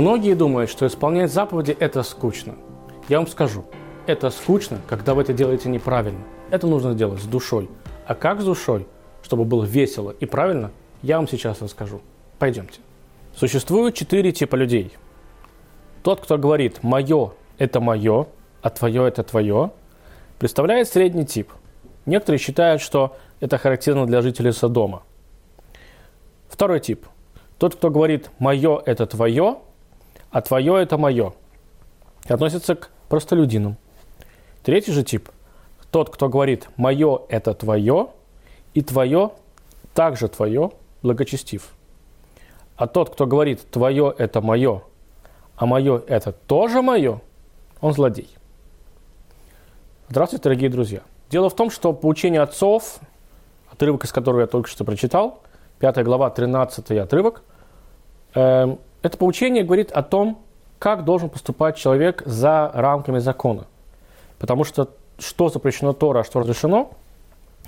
Многие думают, что исполнять заповеди – это скучно. Я вам скажу, это скучно, когда вы это делаете неправильно. Это нужно делать с душой. А как с душой, чтобы было весело и правильно, я вам сейчас расскажу. Пойдемте. Существует четыре типа людей. Тот, кто говорит «моё – это моё», а «твоё – это твоё», представляет средний тип. Некоторые считают, что это характерно для жителей Содома. Второй тип. Тот, кто говорит «моё – это твоё», а твое это мое. Относится к простолюдинам. Третий же тип. Тот, кто говорит «мое это твое», и «твое также твое» благочестив. А тот, кто говорит «твое это мое», а «мое это тоже мое», он злодей. Здравствуйте, дорогие друзья. Дело в том, что поучение отцов, отрывок из которого я только что прочитал, 5 глава, 13 отрывок, э, это поучение говорит о том, как должен поступать человек за рамками закона. Потому что что запрещено Тора, а что разрешено,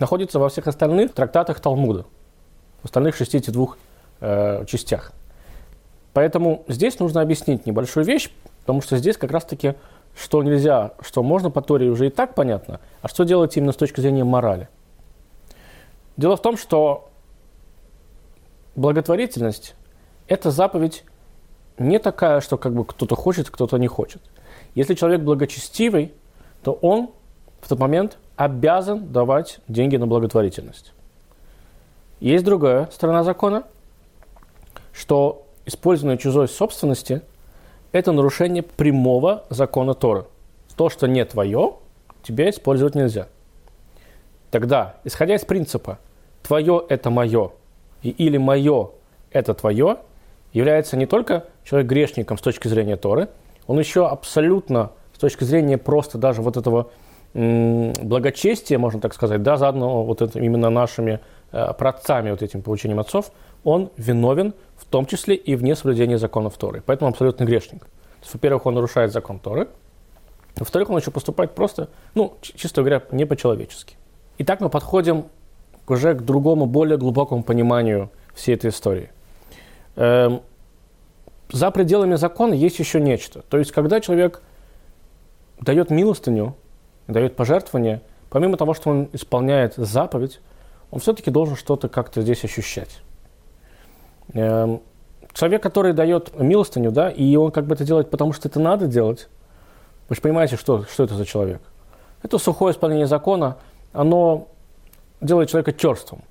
находится во всех остальных трактатах Талмуда, в остальных 62 э, частях. Поэтому здесь нужно объяснить небольшую вещь, потому что здесь как раз-таки что нельзя, что можно по Торе уже и так понятно, а что делать именно с точки зрения морали. Дело в том, что благотворительность – это заповедь не такая, что как бы кто-то хочет, кто-то не хочет. Если человек благочестивый, то он в тот момент обязан давать деньги на благотворительность. Есть другая сторона закона, что использование чужой собственности – это нарушение прямого закона Торы. То, что не твое, тебе использовать нельзя. Тогда, исходя из принципа «твое – это мое» и «или мое – это твое», является не только человек грешником с точки зрения Торы, он еще абсолютно с точки зрения просто даже вот этого благочестия, можно так сказать, да, заодно вот это, именно нашими э, праотцами, вот этим получением отцов, он виновен в том числе и в несоблюдении законов Торы. Поэтому абсолютно грешник. То есть, во-первых, он нарушает закон Торы, во-вторых, он еще поступает просто, ну, чисто говоря, не по-человечески. Итак, мы подходим уже к другому, более глубокому пониманию всей этой истории – за пределами закона есть еще нечто. То есть, когда человек дает милостыню, дает пожертвование, помимо того, что он исполняет заповедь, он все-таки должен что-то как-то здесь ощущать. Эм, человек, который дает милостыню, да, и он как бы это делает, потому что это надо делать, вы же понимаете, что, что это за человек. Это сухое исполнение закона, оно делает человека черством.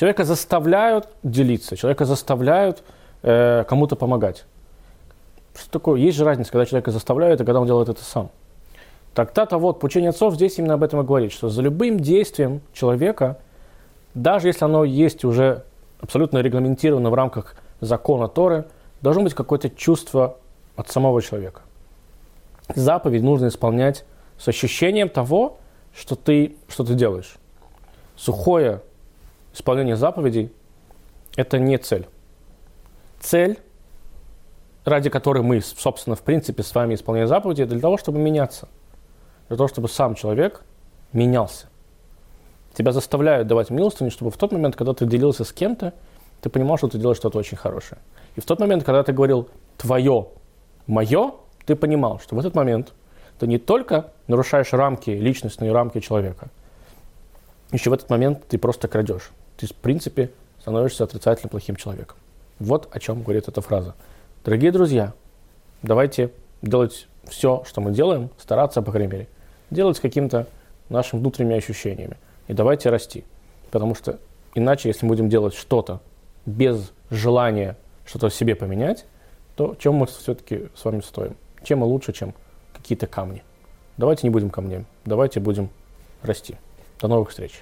Человека заставляют делиться, человека заставляют э, кому-то помогать. Что такое? Есть же разница, когда человека заставляют и когда он делает это сам. Так-то вот, поучение отцов здесь именно об этом и говорит, что за любым действием человека, даже если оно есть уже абсолютно регламентировано в рамках закона Торы, должно быть какое-то чувство от самого человека. Заповедь нужно исполнять с ощущением того, что ты, что ты делаешь. Сухое исполнение заповедей – это не цель. Цель, ради которой мы, собственно, в принципе, с вами исполняем заповеди, для того, чтобы меняться. Для того, чтобы сам человек менялся. Тебя заставляют давать милостыню, чтобы в тот момент, когда ты делился с кем-то, ты понимал, что ты делаешь что-то очень хорошее. И в тот момент, когда ты говорил «твое», «мое», ты понимал, что в этот момент ты не только нарушаешь рамки, личностные рамки человека, еще в этот момент ты просто крадешь ты, в принципе, становишься отрицательно плохим человеком. Вот о чем говорит эта фраза. Дорогие друзья, давайте делать все, что мы делаем, стараться, по крайней мере, делать с каким-то нашими внутренними ощущениями. И давайте расти. Потому что иначе, если мы будем делать что-то без желания что-то в себе поменять, то чем мы все-таки с вами стоим? Чем мы лучше, чем какие-то камни? Давайте не будем камнями, давайте будем расти. До новых встреч.